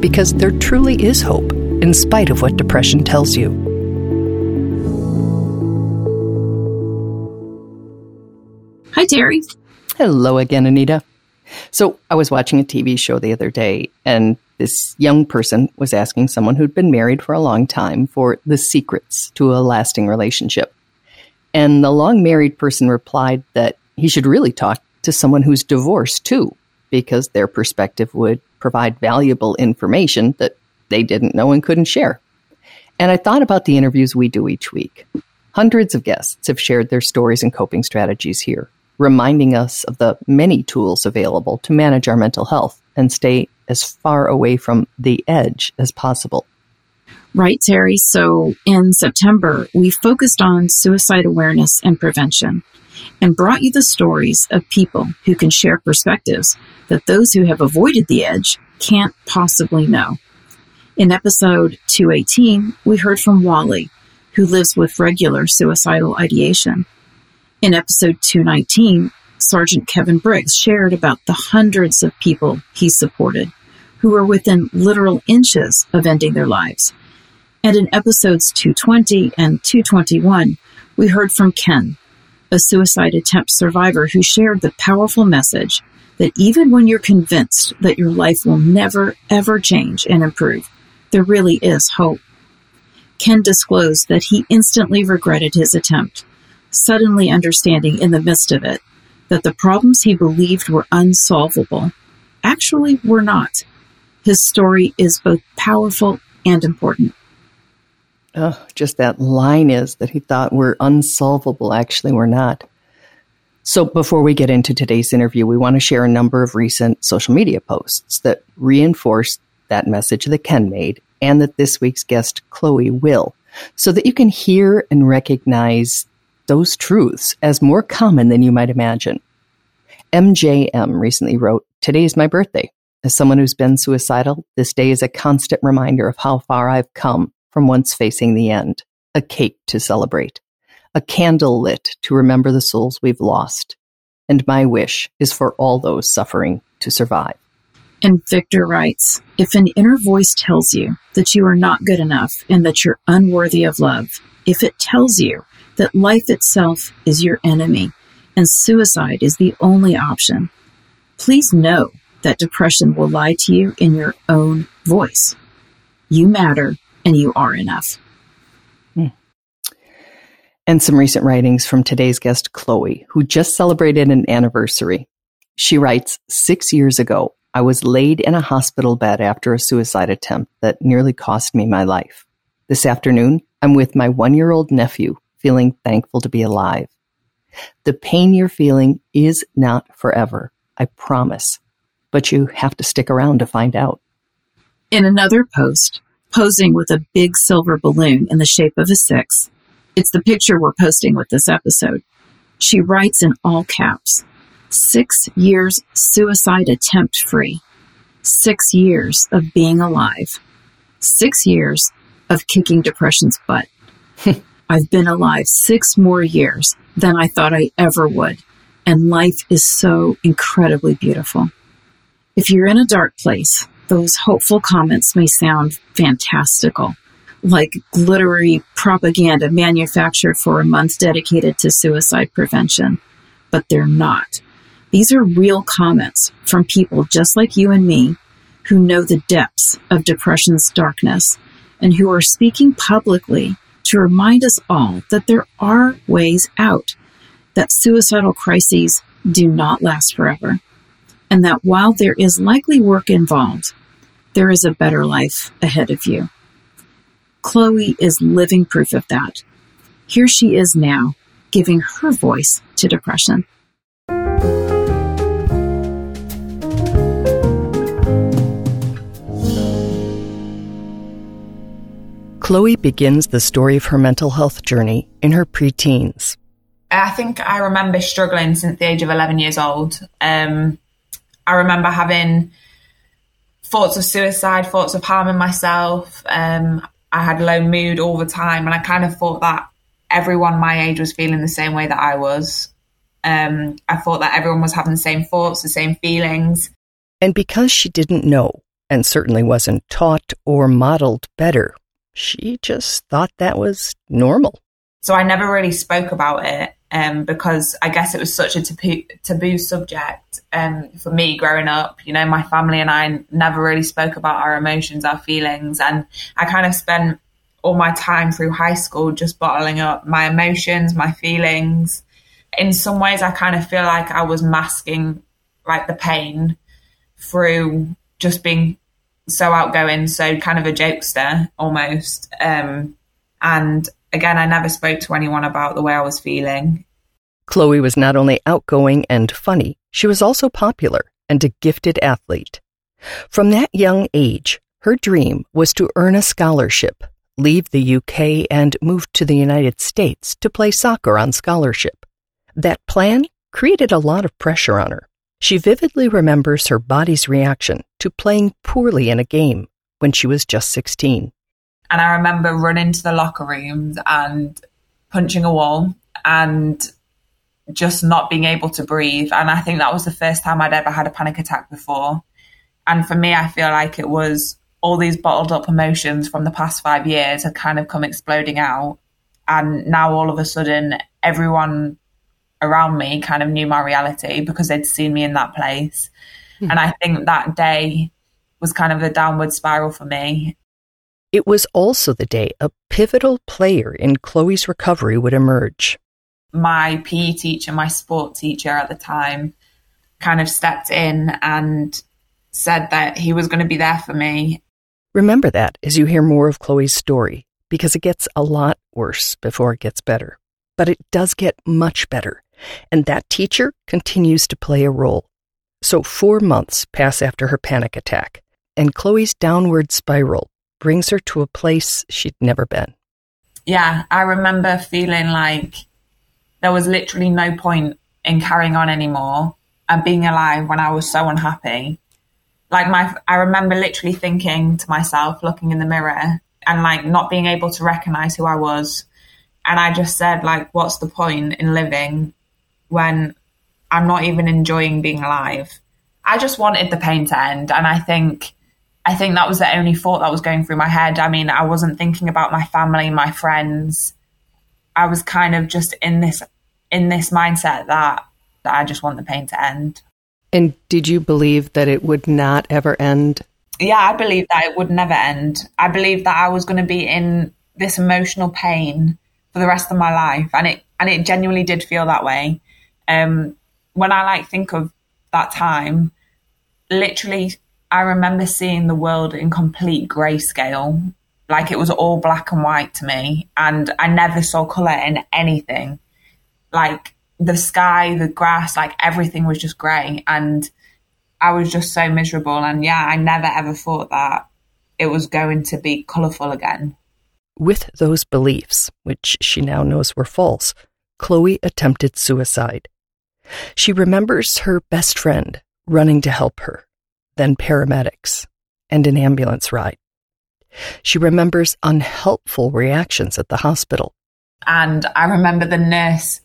because there truly is hope, in spite of what depression tells you. Hi, Terry. Hello again, Anita. So, I was watching a TV show the other day, and this young person was asking someone who'd been married for a long time for the secrets to a lasting relationship. And the long married person replied that he should really talk to someone who's divorced too, because their perspective would provide valuable information that they didn't know and couldn't share. And I thought about the interviews we do each week. Hundreds of guests have shared their stories and coping strategies here, reminding us of the many tools available to manage our mental health and stay as far away from the edge as possible. Right, Terry. So in September, we focused on suicide awareness and prevention and brought you the stories of people who can share perspectives that those who have avoided the edge can't possibly know. In episode 218, we heard from Wally, who lives with regular suicidal ideation. In episode 219, Sergeant Kevin Briggs shared about the hundreds of people he supported who were within literal inches of ending their lives. And in episodes 220 and 221, we heard from Ken, a suicide attempt survivor who shared the powerful message that even when you're convinced that your life will never, ever change and improve, there really is hope. Ken disclosed that he instantly regretted his attempt, suddenly understanding in the midst of it that the problems he believed were unsolvable actually were not. His story is both powerful and important. Oh, just that line is that he thought were unsolvable. Actually, we're not. So, before we get into today's interview, we want to share a number of recent social media posts that reinforce that message that Ken made and that this week's guest, Chloe, will, so that you can hear and recognize those truths as more common than you might imagine. MJM recently wrote, Today is my birthday. As someone who's been suicidal, this day is a constant reminder of how far I've come from once facing the end, a cake to celebrate, a candle lit to remember the souls we've lost. And my wish is for all those suffering to survive. And Victor writes If an inner voice tells you that you are not good enough and that you're unworthy of love, if it tells you that life itself is your enemy and suicide is the only option, please know that depression will lie to you in your own voice. You matter and you are enough. Hmm. And some recent writings from today's guest, Chloe, who just celebrated an anniversary. She writes Six years ago, I was laid in a hospital bed after a suicide attempt that nearly cost me my life. This afternoon, I'm with my one year old nephew, feeling thankful to be alive. The pain you're feeling is not forever, I promise, but you have to stick around to find out. In another post, posing with a big silver balloon in the shape of a six. It's the picture we're posting with this episode. She writes in all caps Six years suicide attempt free. Six years of being alive. Six years of kicking depression's butt. I've been alive six more years than I thought I ever would. And life is so incredibly beautiful. If you're in a dark place, those hopeful comments may sound fantastical, like glittery propaganda manufactured for a month dedicated to suicide prevention, but they're not. These are real comments from people just like you and me who know the depths of depression's darkness and who are speaking publicly to remind us all that there are ways out, that suicidal crises do not last forever, and that while there is likely work involved, there is a better life ahead of you. Chloe is living proof of that. Here she is now, giving her voice to depression. Chloe begins the story of her mental health journey in her preteens. I think I remember struggling since the age of 11 years old. Um, I remember having thoughts of suicide, thoughts of harming myself. Um, I had low mood all the time, and I kind of thought that everyone my age was feeling the same way that I was. Um, I thought that everyone was having the same thoughts, the same feelings. And because she didn't know, and certainly wasn't taught or modeled better, she just thought that was normal. So I never really spoke about it um, because I guess it was such a taboo, taboo subject um, for me growing up. You know, my family and I never really spoke about our emotions, our feelings. And I kind of spent all my time through high school just bottling up my emotions, my feelings. In some ways, I kind of feel like I was masking like the pain through just being so outgoing, so kind of a jokester almost. Um, and again, I never spoke to anyone about the way I was feeling. Chloe was not only outgoing and funny, she was also popular and a gifted athlete. From that young age, her dream was to earn a scholarship, leave the UK, and move to the United States to play soccer on scholarship. That plan created a lot of pressure on her. She vividly remembers her body's reaction to playing poorly in a game when she was just 16. And I remember running to the locker rooms and punching a wall and just not being able to breathe. And I think that was the first time I'd ever had a panic attack before. And for me, I feel like it was all these bottled up emotions from the past five years had kind of come exploding out. And now all of a sudden, everyone around me kind of knew my reality because they'd seen me in that place. Mm-hmm. And I think that day was kind of a downward spiral for me. It was also the day a pivotal player in Chloe's recovery would emerge. My PE teacher, my sport teacher at the time, kind of stepped in and said that he was going to be there for me. Remember that as you hear more of Chloe's story, because it gets a lot worse before it gets better. But it does get much better and that teacher continues to play a role. So, four months pass after her panic attack, and Chloe's downward spiral brings her to a place she'd never been. Yeah, I remember feeling like there was literally no point in carrying on anymore and being alive when I was so unhappy. Like my I remember literally thinking to myself looking in the mirror and like not being able to recognize who I was and I just said like what's the point in living when I'm not even enjoying being alive. I just wanted the pain to end. And I think I think that was the only thought that was going through my head. I mean, I wasn't thinking about my family, my friends. I was kind of just in this in this mindset that that I just want the pain to end. And did you believe that it would not ever end? Yeah, I believed that it would never end. I believed that I was going to be in this emotional pain for the rest of my life, and it and it genuinely did feel that way. Um, when I like think of that time, literally, I remember seeing the world in complete grayscale. Like it was all black and white to me, and I never saw color in anything. Like the sky, the grass, like everything was just grey, and I was just so miserable. And yeah, I never ever thought that it was going to be colourful again. With those beliefs, which she now knows were false, Chloe attempted suicide. She remembers her best friend running to help her, then paramedics, and an ambulance ride. She remembers unhelpful reactions at the hospital. And I remember the nurse,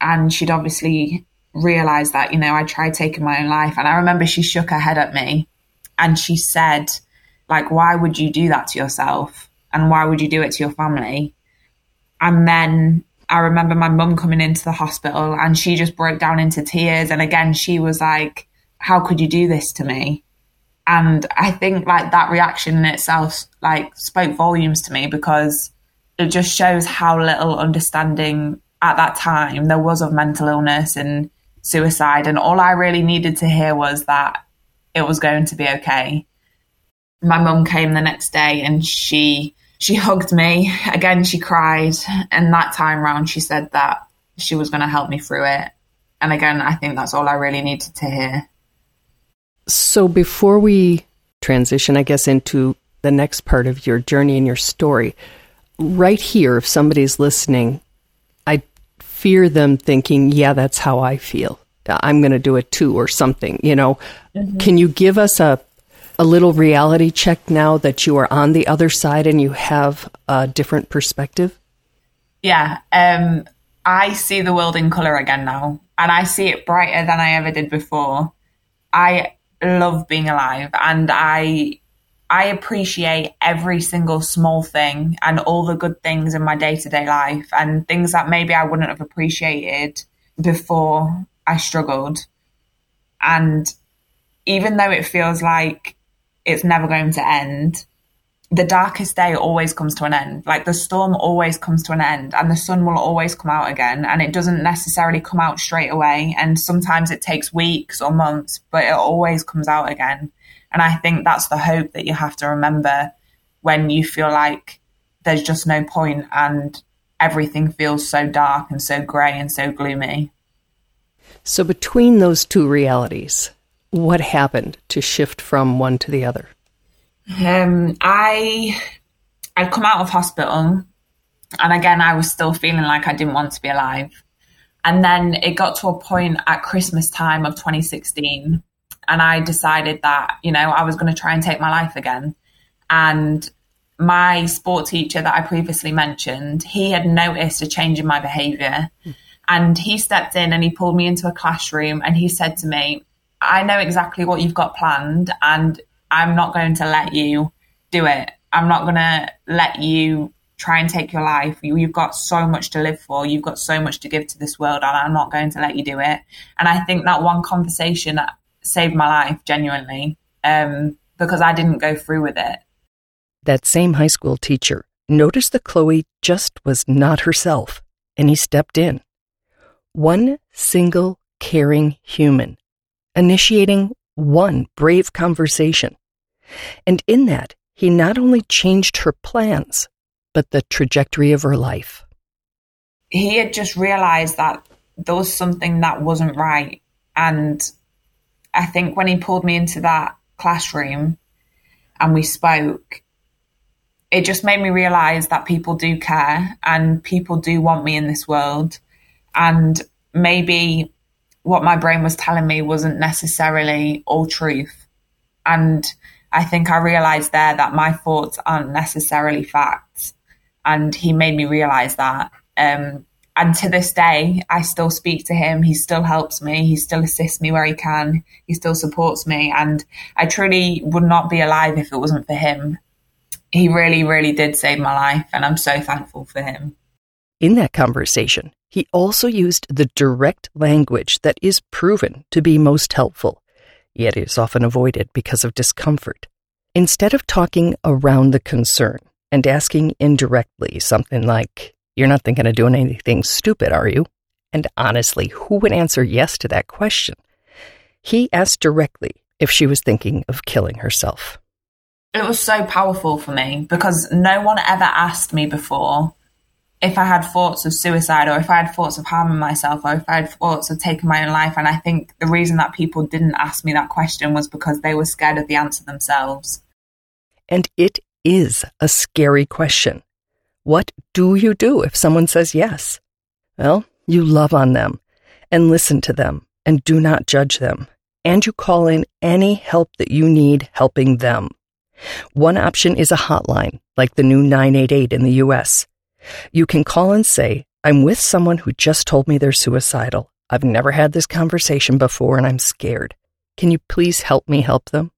and she'd obviously realized that, you know, I tried taking my own life. And I remember she shook her head at me and she said, like, why would you do that to yourself? And why would you do it to your family? And then I remember my mum coming into the hospital and she just broke down into tears. And again, she was like, How could you do this to me? And I think like that reaction in itself like spoke volumes to me because it just shows how little understanding at that time there was of mental illness and suicide. And all I really needed to hear was that it was going to be okay. My mum came the next day and she she hugged me. Again, she cried. And that time round, she said that she was going to help me through it. And again, I think that's all I really needed to hear. So before we transition, I guess, into the next part of your journey and your story, right here, if somebody's listening, I fear them thinking, yeah, that's how I feel. I'm going to do it too, or something, you know. Mm-hmm. Can you give us a, a little reality check now that you are on the other side and you have a different perspective? Yeah. Um, I see the world in color again now, and I see it brighter than I ever did before. I love being alive, and I I appreciate every single small thing and all the good things in my day to day life and things that maybe I wouldn't have appreciated before I struggled. And even though it feels like it's never going to end, the darkest day always comes to an end. Like the storm always comes to an end and the sun will always come out again. And it doesn't necessarily come out straight away. And sometimes it takes weeks or months, but it always comes out again. And I think that's the hope that you have to remember when you feel like there's just no point and everything feels so dark and so grey and so gloomy. So, between those two realities, what happened to shift from one to the other? Um, I I'd come out of hospital, and again, I was still feeling like I didn't want to be alive. And then it got to a point at Christmas time of 2016, and I decided that you know I was going to try and take my life again. And my sport teacher that I previously mentioned, he had noticed a change in my behaviour. And he stepped in and he pulled me into a classroom and he said to me, I know exactly what you've got planned and I'm not going to let you do it. I'm not going to let you try and take your life. You, have got so much to live for. You've got so much to give to this world, and I'm not going to let you do it. And I think that one conversation saved my life genuinely um, because I didn't go through with it. That same high school teacher noticed that Chloe just was not herself, and he stepped in. One single caring human, initiating one brave conversation. And in that, he not only changed her plans, but the trajectory of her life. He had just realized that there was something that wasn't right. And I think when he pulled me into that classroom and we spoke, it just made me realize that people do care and people do want me in this world. And maybe what my brain was telling me wasn't necessarily all truth. And I think I realized there that my thoughts aren't necessarily facts. And he made me realize that. Um, and to this day, I still speak to him. He still helps me. He still assists me where he can. He still supports me. And I truly would not be alive if it wasn't for him. He really, really did save my life. And I'm so thankful for him. In that conversation, he also used the direct language that is proven to be most helpful, yet is often avoided because of discomfort. Instead of talking around the concern and asking indirectly something like, You're not thinking of doing anything stupid, are you? And honestly, who would answer yes to that question? He asked directly if she was thinking of killing herself. It was so powerful for me because no one ever asked me before if I had thoughts of suicide or if I had thoughts of harming myself or if I had thoughts of taking my own life. And I think the reason that people didn't ask me that question was because they were scared of the answer themselves. And it is a scary question. What do you do if someone says yes? Well, you love on them and listen to them and do not judge them. And you call in any help that you need helping them. One option is a hotline, like the new 988 in the US. You can call and say, I'm with someone who just told me they're suicidal. I've never had this conversation before and I'm scared. Can you please help me help them?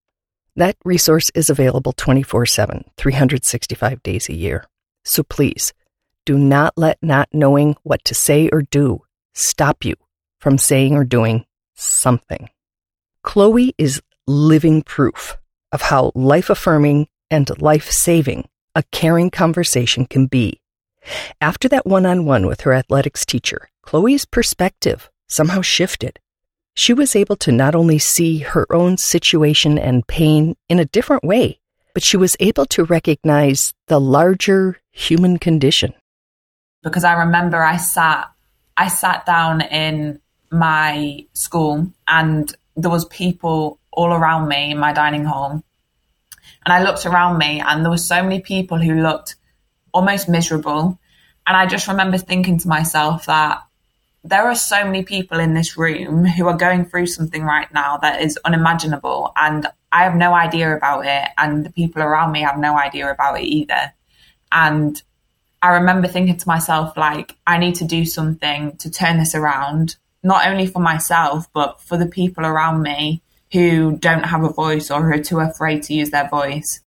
That resource is available 24 7, 365 days a year. So please, do not let not knowing what to say or do stop you from saying or doing something. Chloe is living proof of how life affirming and life saving a caring conversation can be after that one on one with her athletics teacher, Chloe's perspective somehow shifted. she was able to not only see her own situation and pain in a different way, but she was able to recognize the larger human condition. Because I remember I sat I sat down in my school and there was people all around me in my dining hall. And I looked around me and there were so many people who looked almost miserable. And I just remember thinking to myself that there are so many people in this room who are going through something right now that is unimaginable and I have no idea about it and the people around me have no idea about it either. And I remember thinking to myself like I need to do something to turn this around not only for myself but for the people around me who don't have a voice or who are too afraid to use their voice.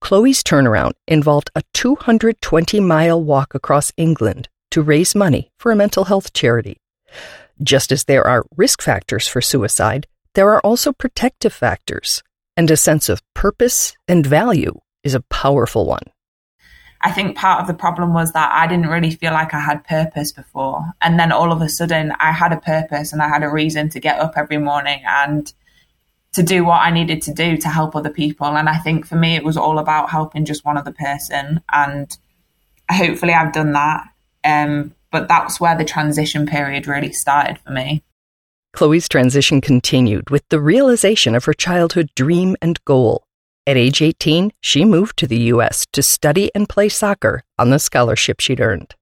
Chloe's turnaround involved a 220 mile walk across England to raise money for a mental health charity. Just as there are risk factors for suicide, there are also protective factors, and a sense of purpose and value is a powerful one. I think part of the problem was that I didn't really feel like I had purpose before. And then all of a sudden, I had a purpose and I had a reason to get up every morning and to do what I needed to do to help other people. And I think for me, it was all about helping just one other person. And hopefully, I've done that. Um, but that's where the transition period really started for me. Chloe's transition continued with the realization of her childhood dream and goal. At age 18, she moved to the U.S. to study and play soccer on the scholarship she'd earned.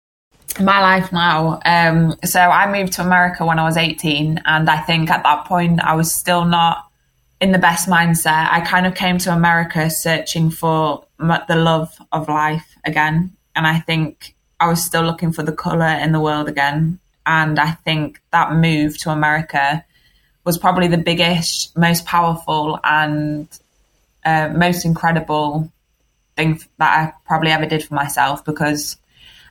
My life now. Um, so I moved to America when I was 18, and I think at that point I was still not in the best mindset. I kind of came to America searching for the love of life again. And I think I was still looking for the color in the world again. And I think that move to America was probably the biggest, most powerful, and uh, most incredible thing that I probably ever did for myself because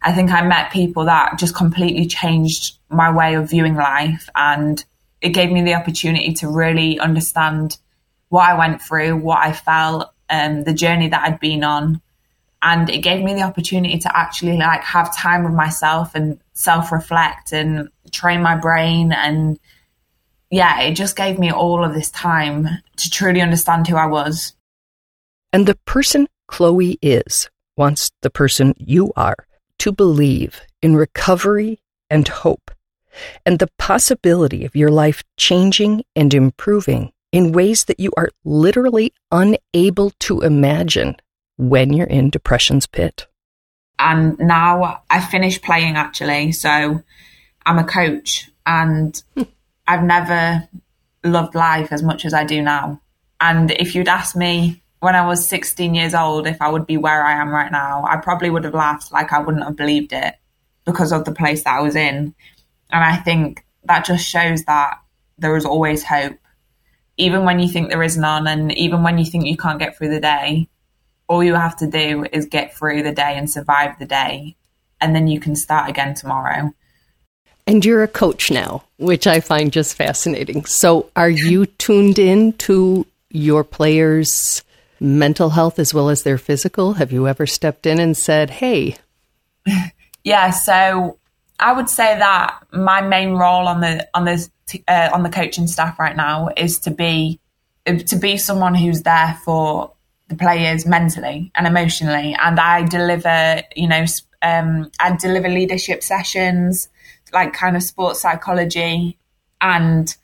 I think I met people that just completely changed my way of viewing life. And it gave me the opportunity to really understand what I went through, what I felt, um, the journey that I'd been on. And it gave me the opportunity to actually like have time with myself and self reflect and train my brain. And yeah it just gave me all of this time to truly understand who i was. And the person chloe is wants the person you are to believe in recovery and hope and the possibility of your life changing and improving in ways that you are literally unable to imagine when you're in depression's pit? And now I finished playing actually. So I'm a coach and. I've never loved life as much as I do now. And if you'd asked me when I was 16 years old if I would be where I am right now, I probably would have laughed like I wouldn't have believed it because of the place that I was in. And I think that just shows that there is always hope. Even when you think there is none, and even when you think you can't get through the day, all you have to do is get through the day and survive the day, and then you can start again tomorrow. And you're a coach now, which I find just fascinating. So, are you tuned in to your players' mental health as well as their physical? Have you ever stepped in and said, hey? Yeah, so I would say that my main role on the on the uh, on the coaching staff right now is to be to be someone who's there for the players mentally and emotionally. And I deliver, you know, um, I deliver leadership sessions, like kind of sports psychology. And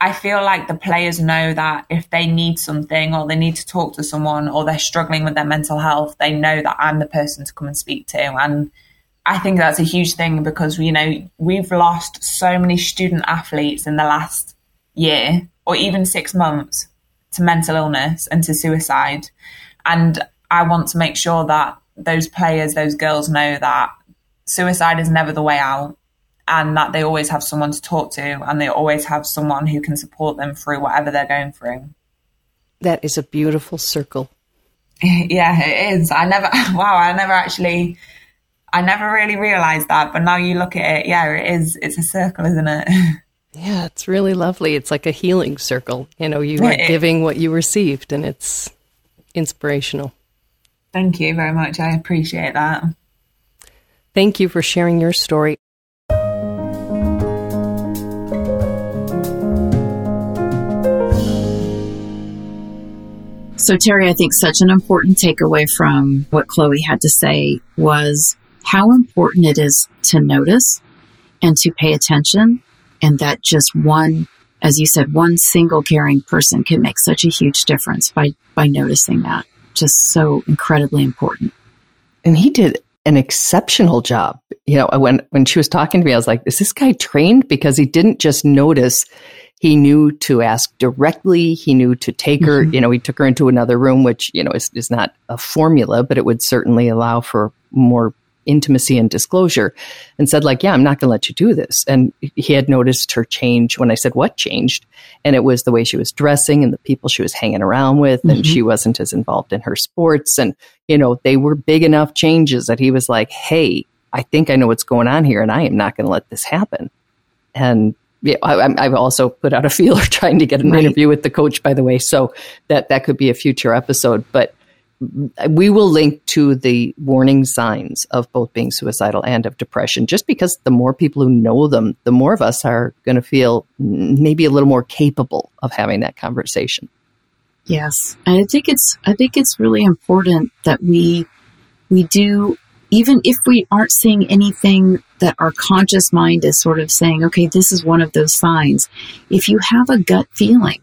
I feel like the players know that if they need something or they need to talk to someone or they're struggling with their mental health, they know that I'm the person to come and speak to. And I think that's a huge thing because, you know, we've lost so many student athletes in the last year or even six months to mental illness and to suicide. And I want to make sure that those players, those girls know that suicide is never the way out and that they always have someone to talk to and they always have someone who can support them through whatever they're going through. That is a beautiful circle. yeah, it is. I never, wow, I never actually, I never really realized that, but now you look at it, yeah, it is. It's a circle, isn't it? Yeah, it's really lovely. It's like a healing circle. You know, you are giving what you received, and it's inspirational. Thank you very much. I appreciate that. Thank you for sharing your story. So, Terry, I think such an important takeaway from what Chloe had to say was how important it is to notice and to pay attention, and that just one, as you said, one single caring person can make such a huge difference by by noticing that. Just so incredibly important. And he did an exceptional job. You know, when when she was talking to me, I was like, "Is this guy trained?" Because he didn't just notice; he knew to ask directly. He knew to take her. Mm-hmm. You know, he took her into another room, which you know is, is not a formula, but it would certainly allow for more intimacy and disclosure and said like yeah i'm not going to let you do this and he had noticed her change when i said what changed and it was the way she was dressing and the people she was hanging around with and mm-hmm. she wasn't as involved in her sports and you know they were big enough changes that he was like hey i think i know what's going on here and i am not going to let this happen and yeah, I, have also put out a feeler trying to get an right. interview with the coach, by the way. So that that could be a future episode. But we will link to the warning signs of both being suicidal and of depression just because the more people who know them the more of us are going to feel maybe a little more capable of having that conversation. Yes. And i think it's i think it's really important that we we do even if we aren't seeing anything that our conscious mind is sort of saying okay this is one of those signs. If you have a gut feeling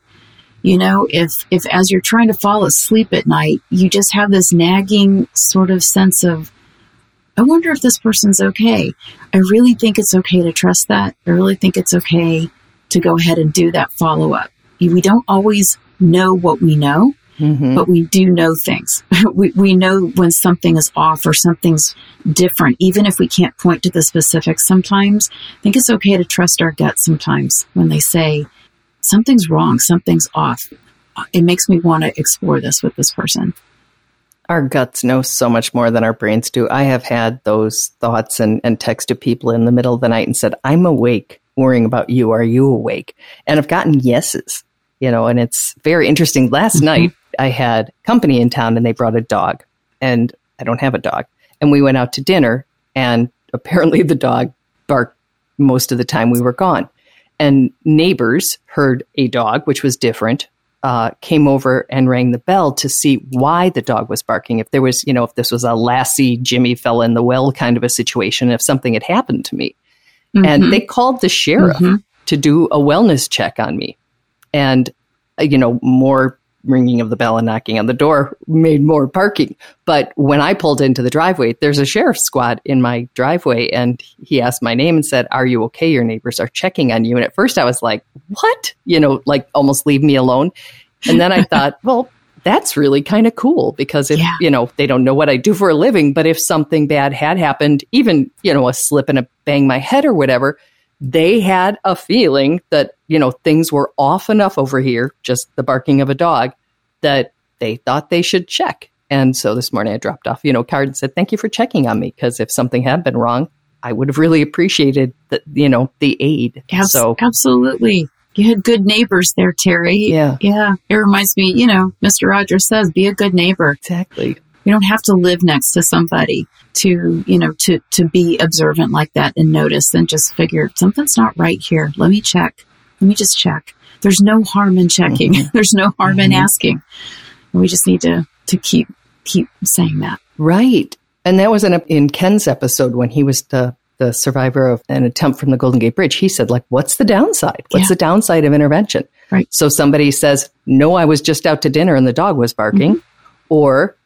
you know, if, if as you're trying to fall asleep at night, you just have this nagging sort of sense of, I wonder if this person's okay. I really think it's okay to trust that. I really think it's okay to go ahead and do that follow up. We don't always know what we know, mm-hmm. but we do know things. we, we know when something is off or something's different, even if we can't point to the specifics sometimes. I think it's okay to trust our gut sometimes when they say, something's wrong, something's off. It makes me want to explore this with this person. Our guts know so much more than our brains do. I have had those thoughts and, and texted people in the middle of the night and said, I'm awake worrying about you. Are you awake? And I've gotten yeses, you know, and it's very interesting. Last mm-hmm. night I had company in town and they brought a dog and I don't have a dog. And we went out to dinner and apparently the dog barked most of the time we were gone and neighbors heard a dog, which was different, uh, came over and rang the bell to see why the dog was barking. If there was, you know, if this was a Lassie, Jimmy fell in the well kind of a situation, if something had happened to me. Mm-hmm. And they called the sheriff mm-hmm. to do a wellness check on me. And, uh, you know, more ringing of the bell and knocking on the door made more parking. But when I pulled into the driveway, there's a sheriff's squad in my driveway and he asked my name and said, Are you okay? Your neighbors are checking on you. And at first I was like, What? You know, like almost leave me alone. And then I thought, Well, that's really kind of cool because if, yeah. you know, they don't know what I do for a living, but if something bad had happened, even, you know, a slip and a bang my head or whatever, they had a feeling that, you know, things were off enough over here, just the barking of a dog, that they thought they should check. And so this morning I dropped off, you know, card and said, thank you for checking on me. Cause if something had been wrong, I would have really appreciated the, you know, the aid. Yes, so absolutely. You had good neighbors there, Terry. Yeah. Yeah. It reminds me, you know, Mr. Rogers says, be a good neighbor. Exactly. You don't have to live next to somebody to, you know, to, to be observant like that and notice and just figure something's not right here. Let me check. Let me just check. There's no harm in checking. Mm-hmm. There's no harm mm-hmm. in asking. We just need to, to keep, keep saying that. Right. And that was in, in Ken's episode when he was the, the survivor of an attempt from the Golden Gate Bridge. He said, like, what's the downside? What's yeah. the downside of intervention? Right. So somebody says, no, I was just out to dinner and the dog was barking. Mm-hmm. Or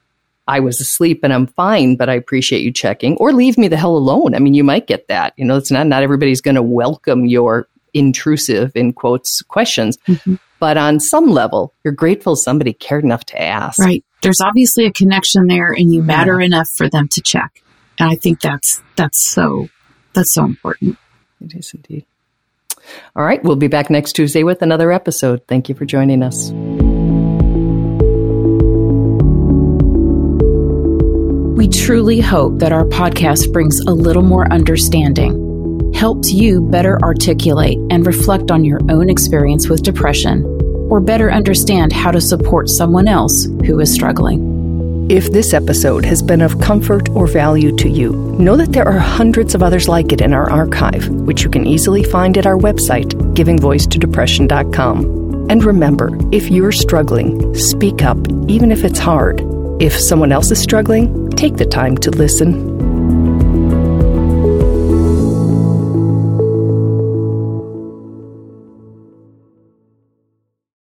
I was asleep and I'm fine, but I appreciate you checking, or leave me the hell alone. I mean, you might get that. You know, it's not, not everybody's going to welcome your intrusive, in quotes, questions. Mm-hmm. But on some level, you're grateful somebody cared enough to ask. Right. There's obviously a connection there and you matter yeah. enough for them to check. And I think that's, that's so, that's so important. It is indeed. All right. We'll be back next Tuesday with another episode. Thank you for joining us. We truly hope that our podcast brings a little more understanding, helps you better articulate and reflect on your own experience with depression, or better understand how to support someone else who is struggling. If this episode has been of comfort or value to you, know that there are hundreds of others like it in our archive, which you can easily find at our website, givingvoicetodepression.com. And remember, if you're struggling, speak up, even if it's hard. If someone else is struggling, take the time to listen